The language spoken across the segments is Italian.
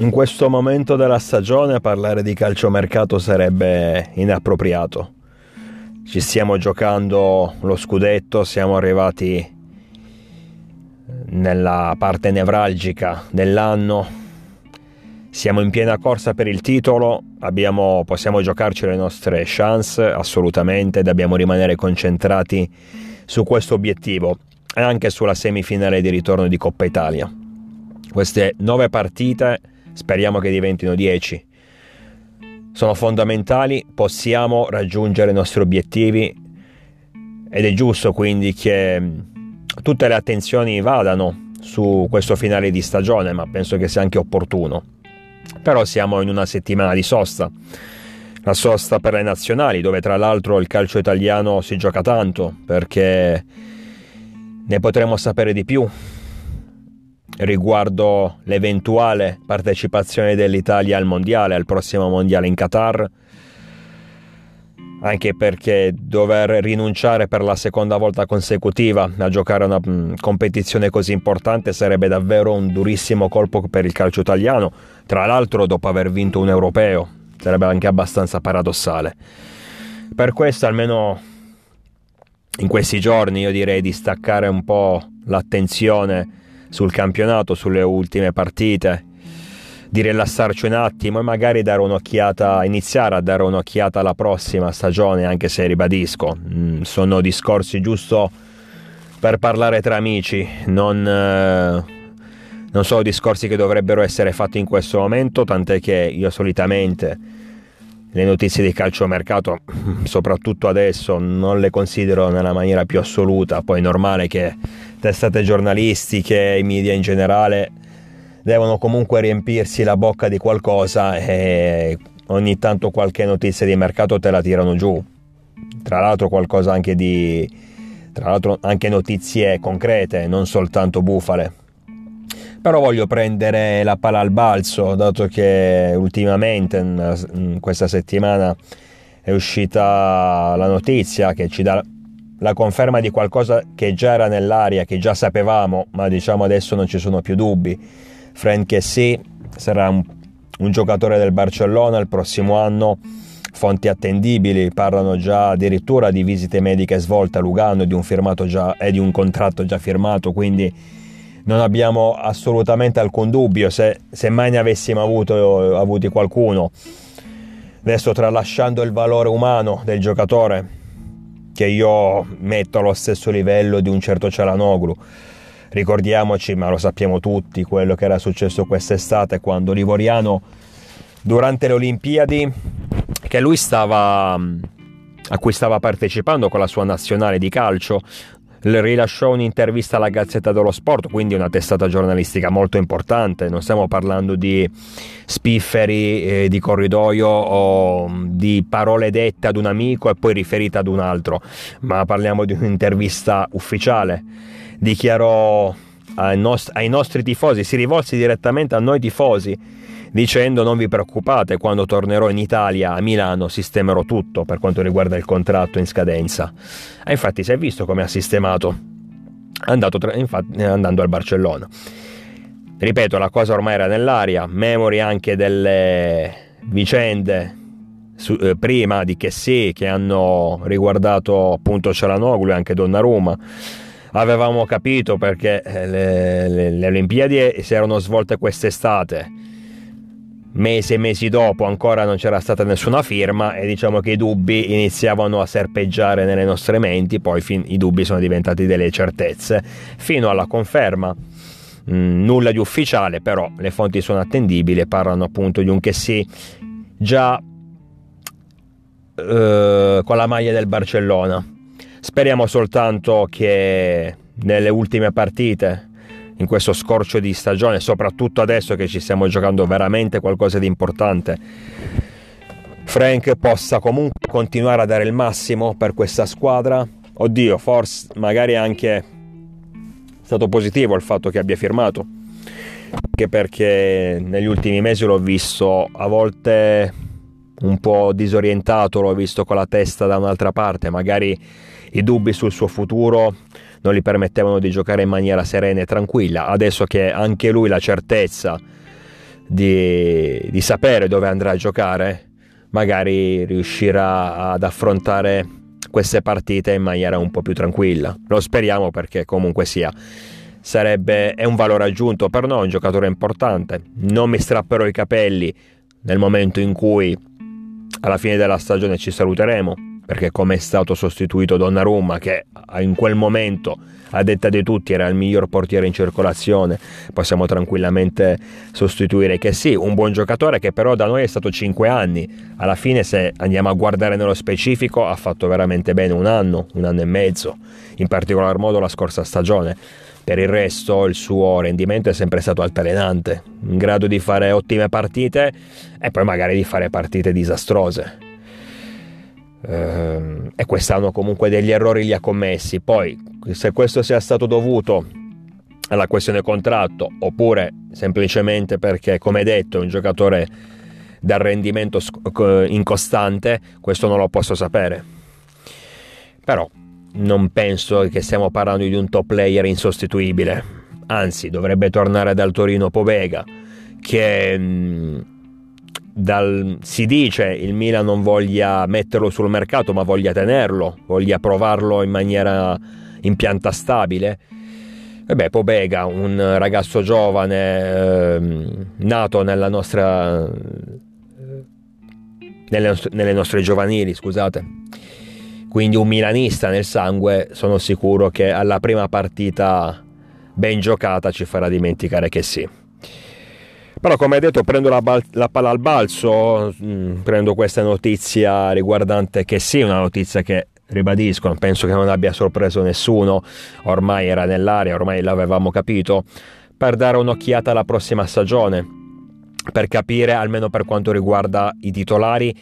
in questo momento della stagione parlare di calciomercato sarebbe inappropriato. Ci stiamo giocando lo scudetto, siamo arrivati nella parte nevralgica dell'anno, siamo in piena corsa per il titolo, abbiamo, possiamo giocarci le nostre chance assolutamente, dobbiamo rimanere concentrati su questo obiettivo e anche sulla semifinale di ritorno di Coppa Italia. Queste nove partite speriamo che diventino dieci. Sono fondamentali, possiamo raggiungere i nostri obiettivi ed è giusto quindi che tutte le attenzioni vadano su questo finale di stagione, ma penso che sia anche opportuno. Però siamo in una settimana di sosta, la sosta per le nazionali, dove tra l'altro il calcio italiano si gioca tanto, perché ne potremo sapere di più riguardo l'eventuale partecipazione dell'Italia al mondiale, al prossimo mondiale in Qatar, anche perché dover rinunciare per la seconda volta consecutiva a giocare una mm, competizione così importante sarebbe davvero un durissimo colpo per il calcio italiano, tra l'altro dopo aver vinto un europeo, sarebbe anche abbastanza paradossale. Per questo almeno in questi giorni io direi di staccare un po' l'attenzione sul campionato, sulle ultime partite, di rilassarci un attimo e magari dare un'occhiata, iniziare a dare un'occhiata alla prossima stagione, anche se ribadisco, mm, sono discorsi giusto per parlare tra amici, non, eh, non sono discorsi che dovrebbero essere fatti in questo momento, tant'è che io solitamente le notizie di calciomercato, soprattutto adesso, non le considero nella maniera più assoluta, poi è normale che testate giornalistiche, i media in generale devono comunque riempirsi la bocca di qualcosa e ogni tanto qualche notizia di mercato te la tirano giù. Tra l'altro qualcosa anche di tra l'altro anche notizie concrete, non soltanto bufale. Però voglio prendere la palla al balzo, dato che ultimamente questa settimana è uscita la notizia che ci dà la conferma di qualcosa che già era nell'aria, che già sapevamo, ma diciamo adesso non ci sono più dubbi. Frank Kessi sarà un, un giocatore del Barcellona il prossimo anno. Fonti attendibili parlano già addirittura di visite mediche svolte a Lugano e di un, già, e di un contratto già firmato, quindi non abbiamo assolutamente alcun dubbio. Se, se mai ne avessimo avuto, avuti qualcuno, adesso tralasciando il valore umano del giocatore, che io metto allo stesso livello di un certo Cialanoglu. Ricordiamoci, ma lo sappiamo tutti, quello che era successo quest'estate quando Livoriano, durante le Olimpiadi, che lui stava a cui stava partecipando con la sua nazionale di calcio, rilasciò un'intervista alla Gazzetta dello Sport, quindi una testata giornalistica molto importante, non stiamo parlando di spifferi eh, di corridoio o di parole dette ad un amico e poi riferite ad un altro, ma parliamo di un'intervista ufficiale. Dichiarò ai, nost- ai nostri tifosi, si rivolse direttamente a noi tifosi dicendo non vi preoccupate, quando tornerò in Italia, a Milano, sistemerò tutto per quanto riguarda il contratto in scadenza. E infatti si è visto come ha sistemato tra, infatti, andando al Barcellona. Ripeto, la cosa ormai era nell'aria, memori anche delle vicende su, eh, prima di che sì, che hanno riguardato appunto Cialanoglu e anche Donnarumma avevamo capito perché eh, le, le, le Olimpiadi si erano svolte quest'estate mesi e mesi dopo ancora non c'era stata nessuna firma e diciamo che i dubbi iniziavano a serpeggiare nelle nostre menti, poi fin- i dubbi sono diventati delle certezze, fino alla conferma. Mm, nulla di ufficiale, però le fonti sono attendibili parlano appunto di un che sì già eh, con la maglia del Barcellona. Speriamo soltanto che nelle ultime partite in questo scorcio di stagione, soprattutto adesso che ci stiamo giocando veramente qualcosa di importante. Frank possa comunque continuare a dare il massimo per questa squadra. Oddio, forse magari anche stato positivo il fatto che abbia firmato, anche perché negli ultimi mesi l'ho visto a volte un po' disorientato, l'ho visto con la testa da un'altra parte, magari i dubbi sul suo futuro non gli permettevano di giocare in maniera serena e tranquilla. Adesso che anche lui la certezza di, di sapere dove andrà a giocare, magari riuscirà ad affrontare queste partite in maniera un po' più tranquilla. Lo speriamo perché comunque sia sarebbe è un valore aggiunto per noi, un giocatore importante. Non mi strapperò i capelli nel momento in cui alla fine della stagione ci saluteremo, perché come è stato sostituito Donnarumma che in quel momento a detta di tutti era il miglior portiere in circolazione, possiamo tranquillamente sostituire che sì, un buon giocatore che però da noi è stato 5 anni, alla fine se andiamo a guardare nello specifico ha fatto veramente bene un anno, un anno e mezzo, in particolar modo la scorsa stagione. Per il resto il suo rendimento è sempre stato altalenante, in grado di fare ottime partite e poi magari di fare partite disastrose. Ehm, e quest'anno comunque degli errori li ha commessi. Poi, se questo sia stato dovuto alla questione contratto oppure semplicemente perché, come detto, è un giocatore dal rendimento incostante, questo non lo posso sapere. Però non penso che stiamo parlando di un top player insostituibile. Anzi, dovrebbe tornare dal Torino Povega, che mm, dal, si dice il Milan non voglia metterlo sul mercato, ma voglia tenerlo, voglia provarlo in maniera in pianta stabile. E beh, Pobega, un ragazzo giovane, eh, nato nostra, nelle, nelle nostre giovanili, scusate, quindi un milanista nel sangue, sono sicuro che alla prima partita ben giocata ci farà dimenticare che sì. Però come detto prendo la, bal- la palla al balzo, mh, mm, prendo questa notizia riguardante che sì, una notizia che ribadisco, penso che non abbia sorpreso nessuno, ormai era nell'aria, ormai l'avevamo capito, per dare un'occhiata alla prossima stagione, per capire almeno per quanto riguarda i titolari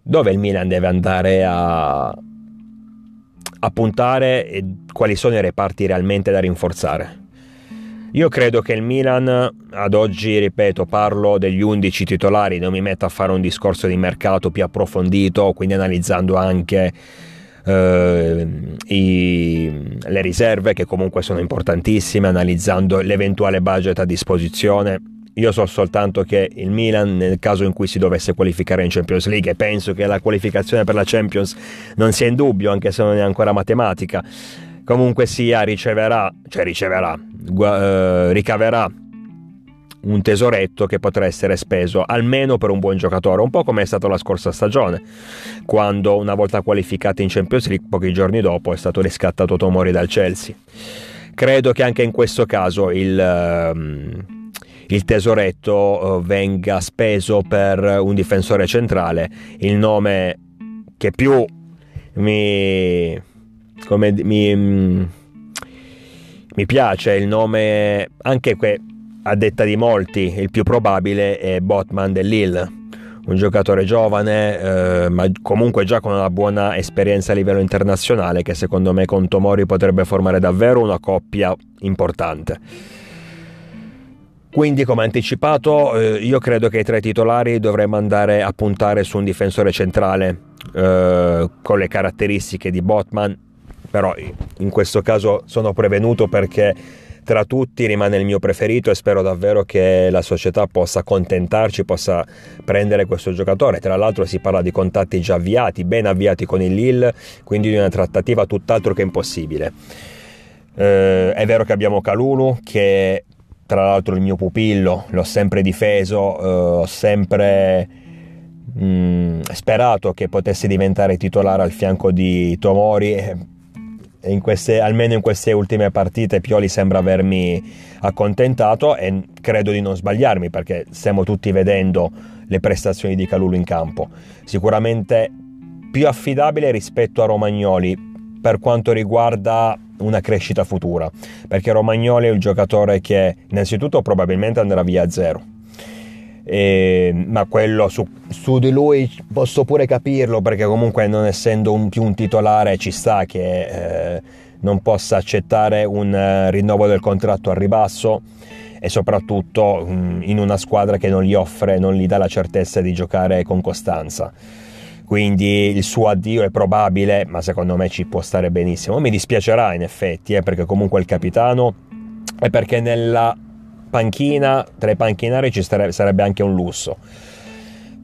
dove il Milan deve andare a, a puntare e quali sono i reparti realmente da rinforzare. Io credo che il Milan, ad oggi, ripeto, parlo degli 11 titolari, non mi metto a fare un discorso di mercato più approfondito, quindi analizzando anche eh, i, le riserve che comunque sono importantissime, analizzando l'eventuale budget a disposizione. Io so soltanto che il Milan, nel caso in cui si dovesse qualificare in Champions League, e penso che la qualificazione per la Champions non sia in dubbio, anche se non è ancora matematica, comunque sia riceverà, cioè riceverà, eh, ricaverà un tesoretto che potrà essere speso almeno per un buon giocatore, un po' come è stato la scorsa stagione, quando una volta qualificati in Champions League, pochi giorni dopo è stato riscattato Tomori dal Chelsea. Credo che anche in questo caso il... Um, il tesoretto eh, venga speso per un difensore centrale. Il nome che più mi, come, mi, mm, mi piace, il nome anche que, a detta di molti, il più probabile è Botman dell'Ill. Un giocatore giovane, eh, ma comunque già con una buona esperienza a livello internazionale, che secondo me con Tomori potrebbe formare davvero una coppia importante. Quindi, come anticipato, eh, io credo che i tre titolari dovremmo andare a puntare su un difensore centrale eh, con le caratteristiche di Botman, però in questo caso sono prevenuto perché tra tutti rimane il mio preferito e spero davvero che la società possa accontentarci, possa prendere questo giocatore. Tra l'altro si parla di contatti già avviati, ben avviati con il Lille, quindi di una trattativa tutt'altro che impossibile. Eh, è vero che abbiamo Calulu che tra l'altro il mio pupillo, l'ho sempre difeso, eh, ho sempre mh, mm, sperato che potesse diventare titolare al fianco di Tomori e in queste, almeno in queste ultime partite Pioli sembra avermi accontentato e credo di non sbagliarmi perché stiamo tutti vedendo le prestazioni di Calulu in campo. Sicuramente più affidabile rispetto a Romagnoli per quanto riguarda una crescita futura, perché Romagnoli è un giocatore che innanzitutto probabilmente andrà via a zero. E, ma quello su, su, di lui posso pure capirlo perché comunque non essendo un, più un titolare ci sta che eh, non possa accettare un uh, rinnovo del contratto al ribasso e soprattutto um, in una squadra che non gli offre, non gli dà la certezza di giocare con costanza quindi il suo addio è probabile, ma secondo me ci può stare benissimo. Mi dispiacerà in effetti, eh, perché comunque è il capitano e perché nella panchina, tra i panchinari ci sarebbe anche un lusso.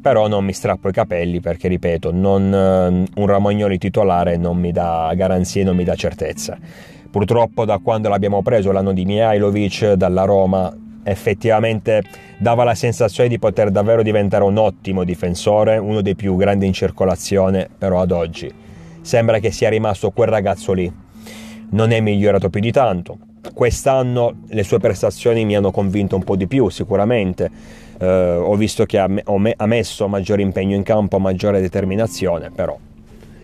Però non mi strappo i capelli perché, ripeto, non, un Romagnoli titolare non mi dà garanzie, non mi dà certezza. Purtroppo da quando l'abbiamo preso l'anno di Mihailovic dalla Roma effettivamente dava la sensazione di poter davvero diventare un ottimo difensore, uno dei più grandi in circolazione, però ad oggi sembra che sia rimasto quel ragazzo lì. Non è migliorato più di tanto. Quest'anno le sue prestazioni mi hanno convinto un po' di più, sicuramente. Uh, ho visto che ha, ha, messo maggiore impegno in campo, maggiore determinazione, però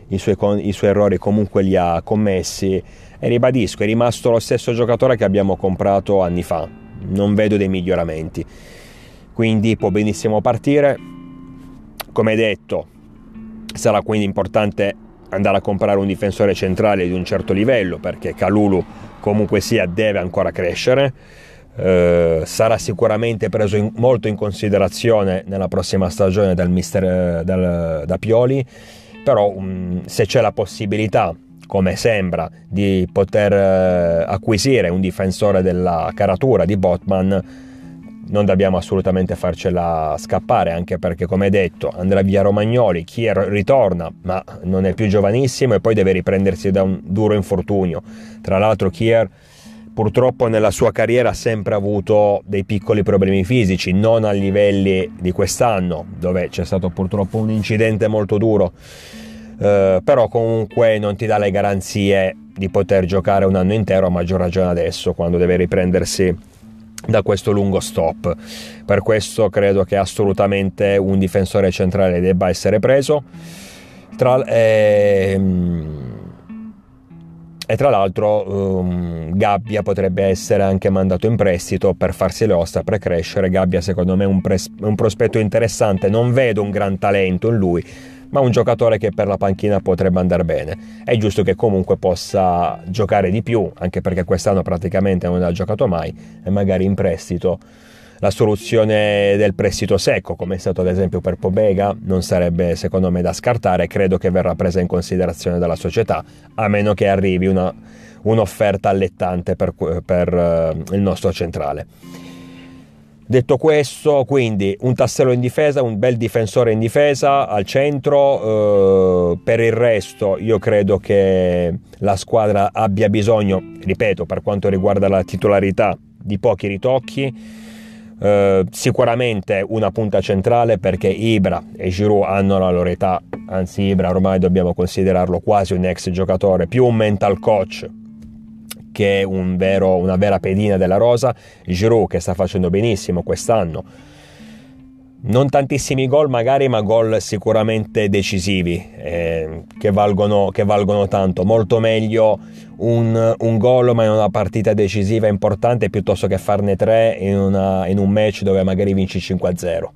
i suoi, i suoi errori comunque li ha commessi e ribadisco, è rimasto lo stesso giocatore che abbiamo comprato anni fa, non vedo dei miglioramenti. Quindi può benissimo partire. Come detto, sarà quindi importante andare a comprare un difensore centrale di un certo livello perché Calulu comunque sia deve ancora crescere. Uh, sarà sicuramente preso in, molto in considerazione nella prossima stagione dal mister, dal, da Pioli, però um, se c'è la possibilità come sembra, di poter eh, acquisire un difensore della caratura di Botman, non dobbiamo assolutamente farcela scappare, anche perché, come detto, andrà via Romagnoli, Kier ritorna, ma non è più giovanissimo e poi deve riprendersi da un duro infortunio. Tra l'altro, Kier purtroppo nella sua carriera ha sempre avuto dei piccoli problemi fisici, non a livelli di quest'anno, dove c'è stato purtroppo un incidente molto duro eh, però comunque non ti dà le garanzie di poter giocare un anno intero, a maggior ragione adesso, quando deve riprendersi da questo lungo stop. Per questo credo che assolutamente un difensore centrale debba essere preso. Tra, ehm, e tra l'altro um, Gabbia potrebbe essere anche mandato in prestito per farsi le ossa, per crescere. Gabbia secondo me è un, pres- un prospetto interessante, non vedo un gran talento in lui, ma un giocatore che per la panchina potrebbe andare bene. È giusto che comunque possa giocare di più, anche perché quest'anno praticamente non ha giocato mai e magari in prestito la soluzione del prestito secco, come è stato ad esempio per Pobega, non sarebbe secondo me da scartare, credo che verrà presa in considerazione dalla società, a meno che arrivi una, un'offerta allettante per, per uh, il nostro centrale. Detto questo, quindi un tassello in difesa, un bel difensore in difesa al centro, eh, per il resto io credo che la squadra abbia bisogno, ripeto, per quanto riguarda la titolarità, di pochi ritocchi. Eh, sicuramente una punta centrale perché Ibra e Giroud hanno la loro età, anzi Ibra ormai dobbiamo considerarlo quasi un ex giocatore, più un mental coach che è un vero, una vera pedina della rosa, Giroud che sta facendo benissimo quest'anno. Non tantissimi gol magari, ma gol sicuramente decisivi, eh, che, valgono, che, valgono, tanto. Molto meglio un, un gol ma in una partita decisiva importante piuttosto che farne tre in, una, in un match dove magari vinci 5-0.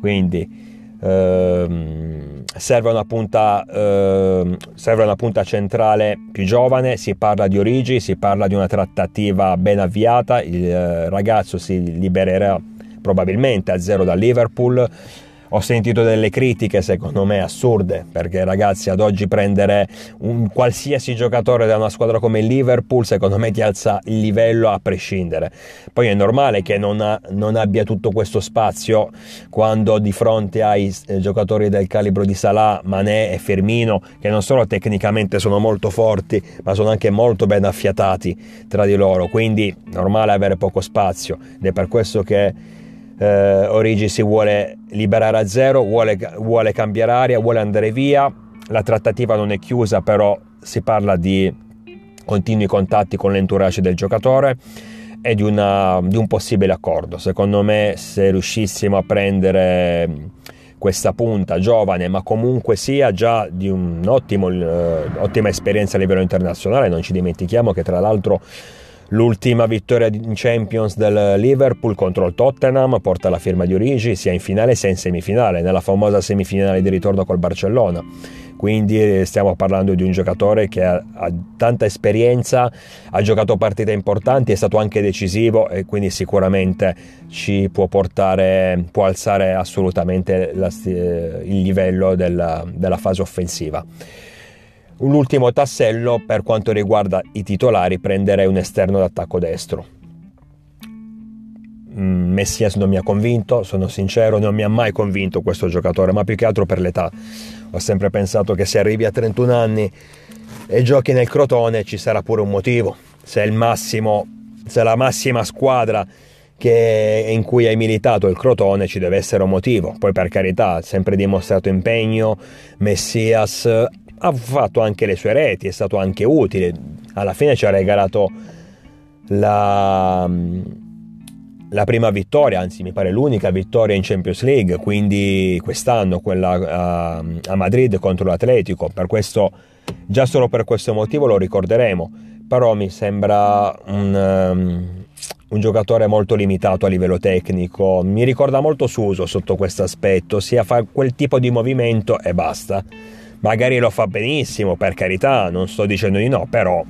Quindi Ehm, serve, una punta, eh, serve una punta centrale più giovane, si parla di origini, si parla di una trattativa ben avviata, il eh, ragazzo si libererà probabilmente a zero da Liverpool ho sentito delle critiche secondo me assurde perché ragazzi ad oggi prendere un qualsiasi giocatore da una squadra come il Liverpool secondo me ti alza il livello a prescindere. Poi è normale che non, ha, non abbia tutto questo spazio quando di fronte ai eh, giocatori del calibro di Salah, Mané e Firmino che non solo tecnicamente sono molto forti ma sono anche molto ben affiatati tra di loro. Quindi normale avere poco spazio. Ed è per questo che eh, Origi si vuole liberare a zero, vuole, vuole cambiare aria, vuole andare via, la trattativa non è chiusa, però si parla di continui contatti con l'entourage del giocatore e di, una, di, un possibile accordo. Secondo me, se riuscissimo a prendere questa punta giovane, ma comunque sia già di un'ottima eh, esperienza a livello internazionale, non ci dimentichiamo che tra l'altro L'ultima vittoria in Champions del Liverpool contro il Tottenham porta la firma di Origi sia in finale sia in semifinale, nella famosa semifinale di ritorno col Barcellona. Quindi eh, stiamo parlando di un giocatore che ha, ha tanta esperienza, ha giocato partite importanti, è stato anche decisivo e quindi sicuramente ci può portare, può alzare assolutamente la, il livello della, della fase offensiva. Un ultimo tassello per quanto riguarda i titolari, prenderei un esterno d'attacco destro. Mm, Messias non mi ha convinto, sono sincero, non mi ha mai convinto questo giocatore, ma più che altro per l'età. Ho sempre pensato che se arrivi a 31 anni e giochi nel Crotone ci sarà pure un motivo. Se massimo, se la massima squadra in cui hai militato il Crotone ci deve essere un motivo. Poi per carità, ha sempre dimostrato impegno, Messias ha fatto anche le sue reti, è stato anche utile. Alla fine ci ha regalato la la prima vittoria, anzi mi pare l'unica vittoria in Champions League, quindi quest'anno quella a, a Madrid contro l'Atletico, per questo, già solo per questo motivo lo ricorderemo, però mi sembra un, um, un giocatore molto limitato a livello tecnico, mi ricorda molto Suso sotto questo aspetto, sia fa quel tipo di movimento e basta. Magari lo fa benissimo, per carità, non sto dicendo di no, però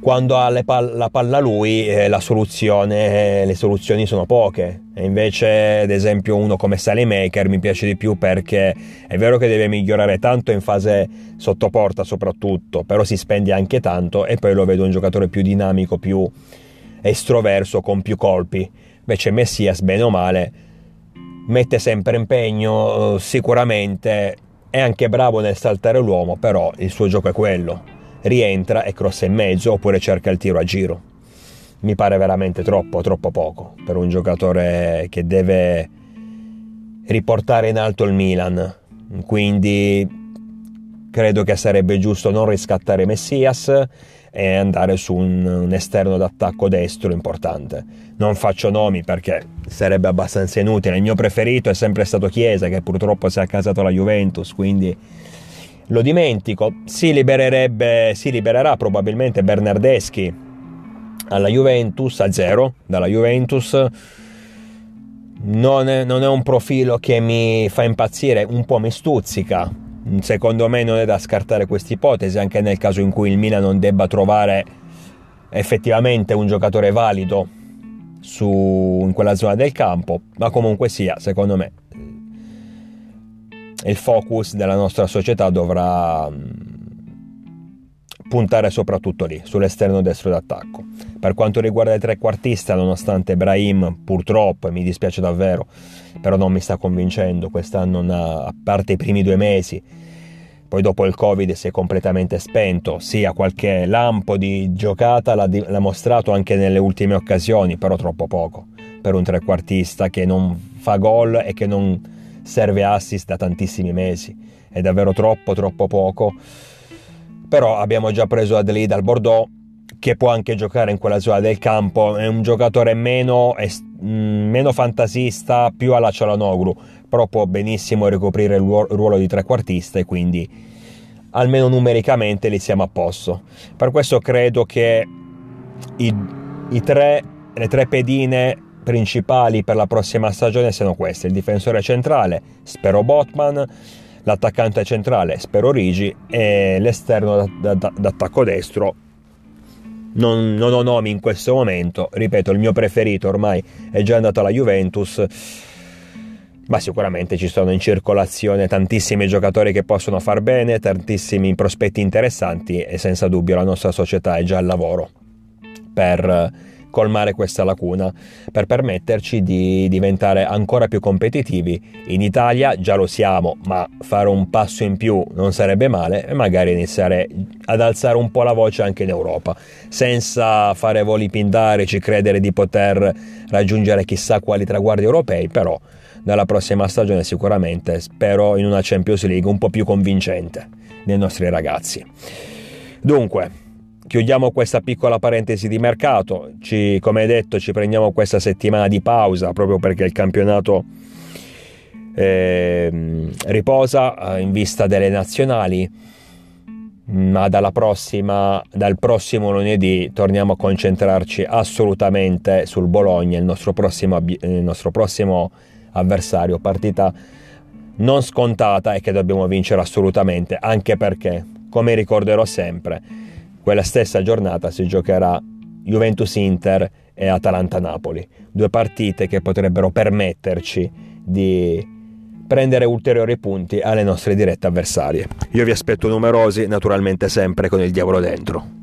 quando ha pal- la palla lui eh, la soluzione, eh, le soluzioni sono poche. E invece ad esempio uno come Maker mi piace di più perché è vero che deve migliorare tanto in fase sottoporta soprattutto però si spende anche tanto e poi lo vedo un giocatore più dinamico più estroverso con più colpi. Invece Messias bene o male mette sempre impegno sicuramente è anche bravo nel saltare l'uomo però il suo gioco è quello rientra e crossa in mezzo oppure cerca il tiro a giro. Mi pare veramente troppo, troppo poco per un giocatore che deve riportare in alto il Milan. Quindi credo che sarebbe giusto non riscattare Messias e andare su un, un, esterno d'attacco destro importante. Non faccio nomi perché sarebbe abbastanza inutile. Il mio preferito è sempre stato Chiesa, che purtroppo si è accasato alla Juventus, quindi lo dimentico, si si libererà probabilmente Bernardeschi alla Juventus a zero dalla Juventus. Non è, non è un profilo che mi fa impazzire, un po' mi stuzzica. Secondo me non è da scartare questa ipotesi, anche nel caso in cui il Milan non debba trovare effettivamente un giocatore valido su, in quella zona del campo, ma comunque sia, secondo me il focus della nostra società dovrà mm, puntare soprattutto lì, sull'esterno destro d'attacco. Per quanto riguarda il trequartista, nonostante Brahim purtroppo, e mi dispiace davvero, però non mi sta convincendo quest'anno, a parte i primi due mesi, poi dopo il Covid si è completamente spento, sì ha qualche lampo di giocata, l'ha, l'ha mostrato anche nelle ultime occasioni, però troppo poco per un trequartista che non fa gol e che non serve assist da tantissimi mesi, è davvero troppo troppo poco, però abbiamo già preso Adli dal Bordeaux che può anche giocare in quella zona del campo, è un giocatore meno, mm, meno fantasista, più alla Cialanoglu, però può benissimo ricoprire il ruolo di trequartista e quindi almeno numericamente li siamo a posto. Per questo credo che i, i tre, le tre pedine principali per la prossima stagione siano queste: il difensore centrale, spero Botman, l'attaccante centrale, spero Rigi, e l'esterno d'attacco destro. Non, non ho nomi in questo momento, ripeto, il mio preferito ormai è già andato alla Juventus ma sicuramente ci sono in circolazione tantissimi giocatori che possono far bene, tantissimi prospetti interessanti e senza dubbio la nostra società è già al lavoro per colmare questa lacuna per permetterci di diventare ancora più competitivi. In Italia già lo siamo, ma fare un passo in più non sarebbe male e magari iniziare ad alzare un po' la voce anche in Europa, senza fare voli pindarici, credere di poter raggiungere chissà quali traguardi europei, però dalla prossima stagione sicuramente spero in una Champions League un po' più convincente dei nostri ragazzi. Dunque, chiudiamo questa piccola parentesi di mercato, ci, come detto ci prendiamo questa settimana di pausa proprio perché il campionato eh, riposa in vista delle nazionali, ma prossima, dal prossimo lunedì torniamo a concentrarci assolutamente sul Bologna, il nostro prossimo, il nostro prossimo avversario, partita non scontata e che dobbiamo vincere assolutamente, anche perché, come ricorderò sempre, quella stessa giornata si giocherà Juventus-Inter e Atalanta-Napoli, due partite che potrebbero permetterci di prendere ulteriori punti alle nostre dirette avversarie. Io vi aspetto numerosi, naturalmente sempre con il diavolo dentro.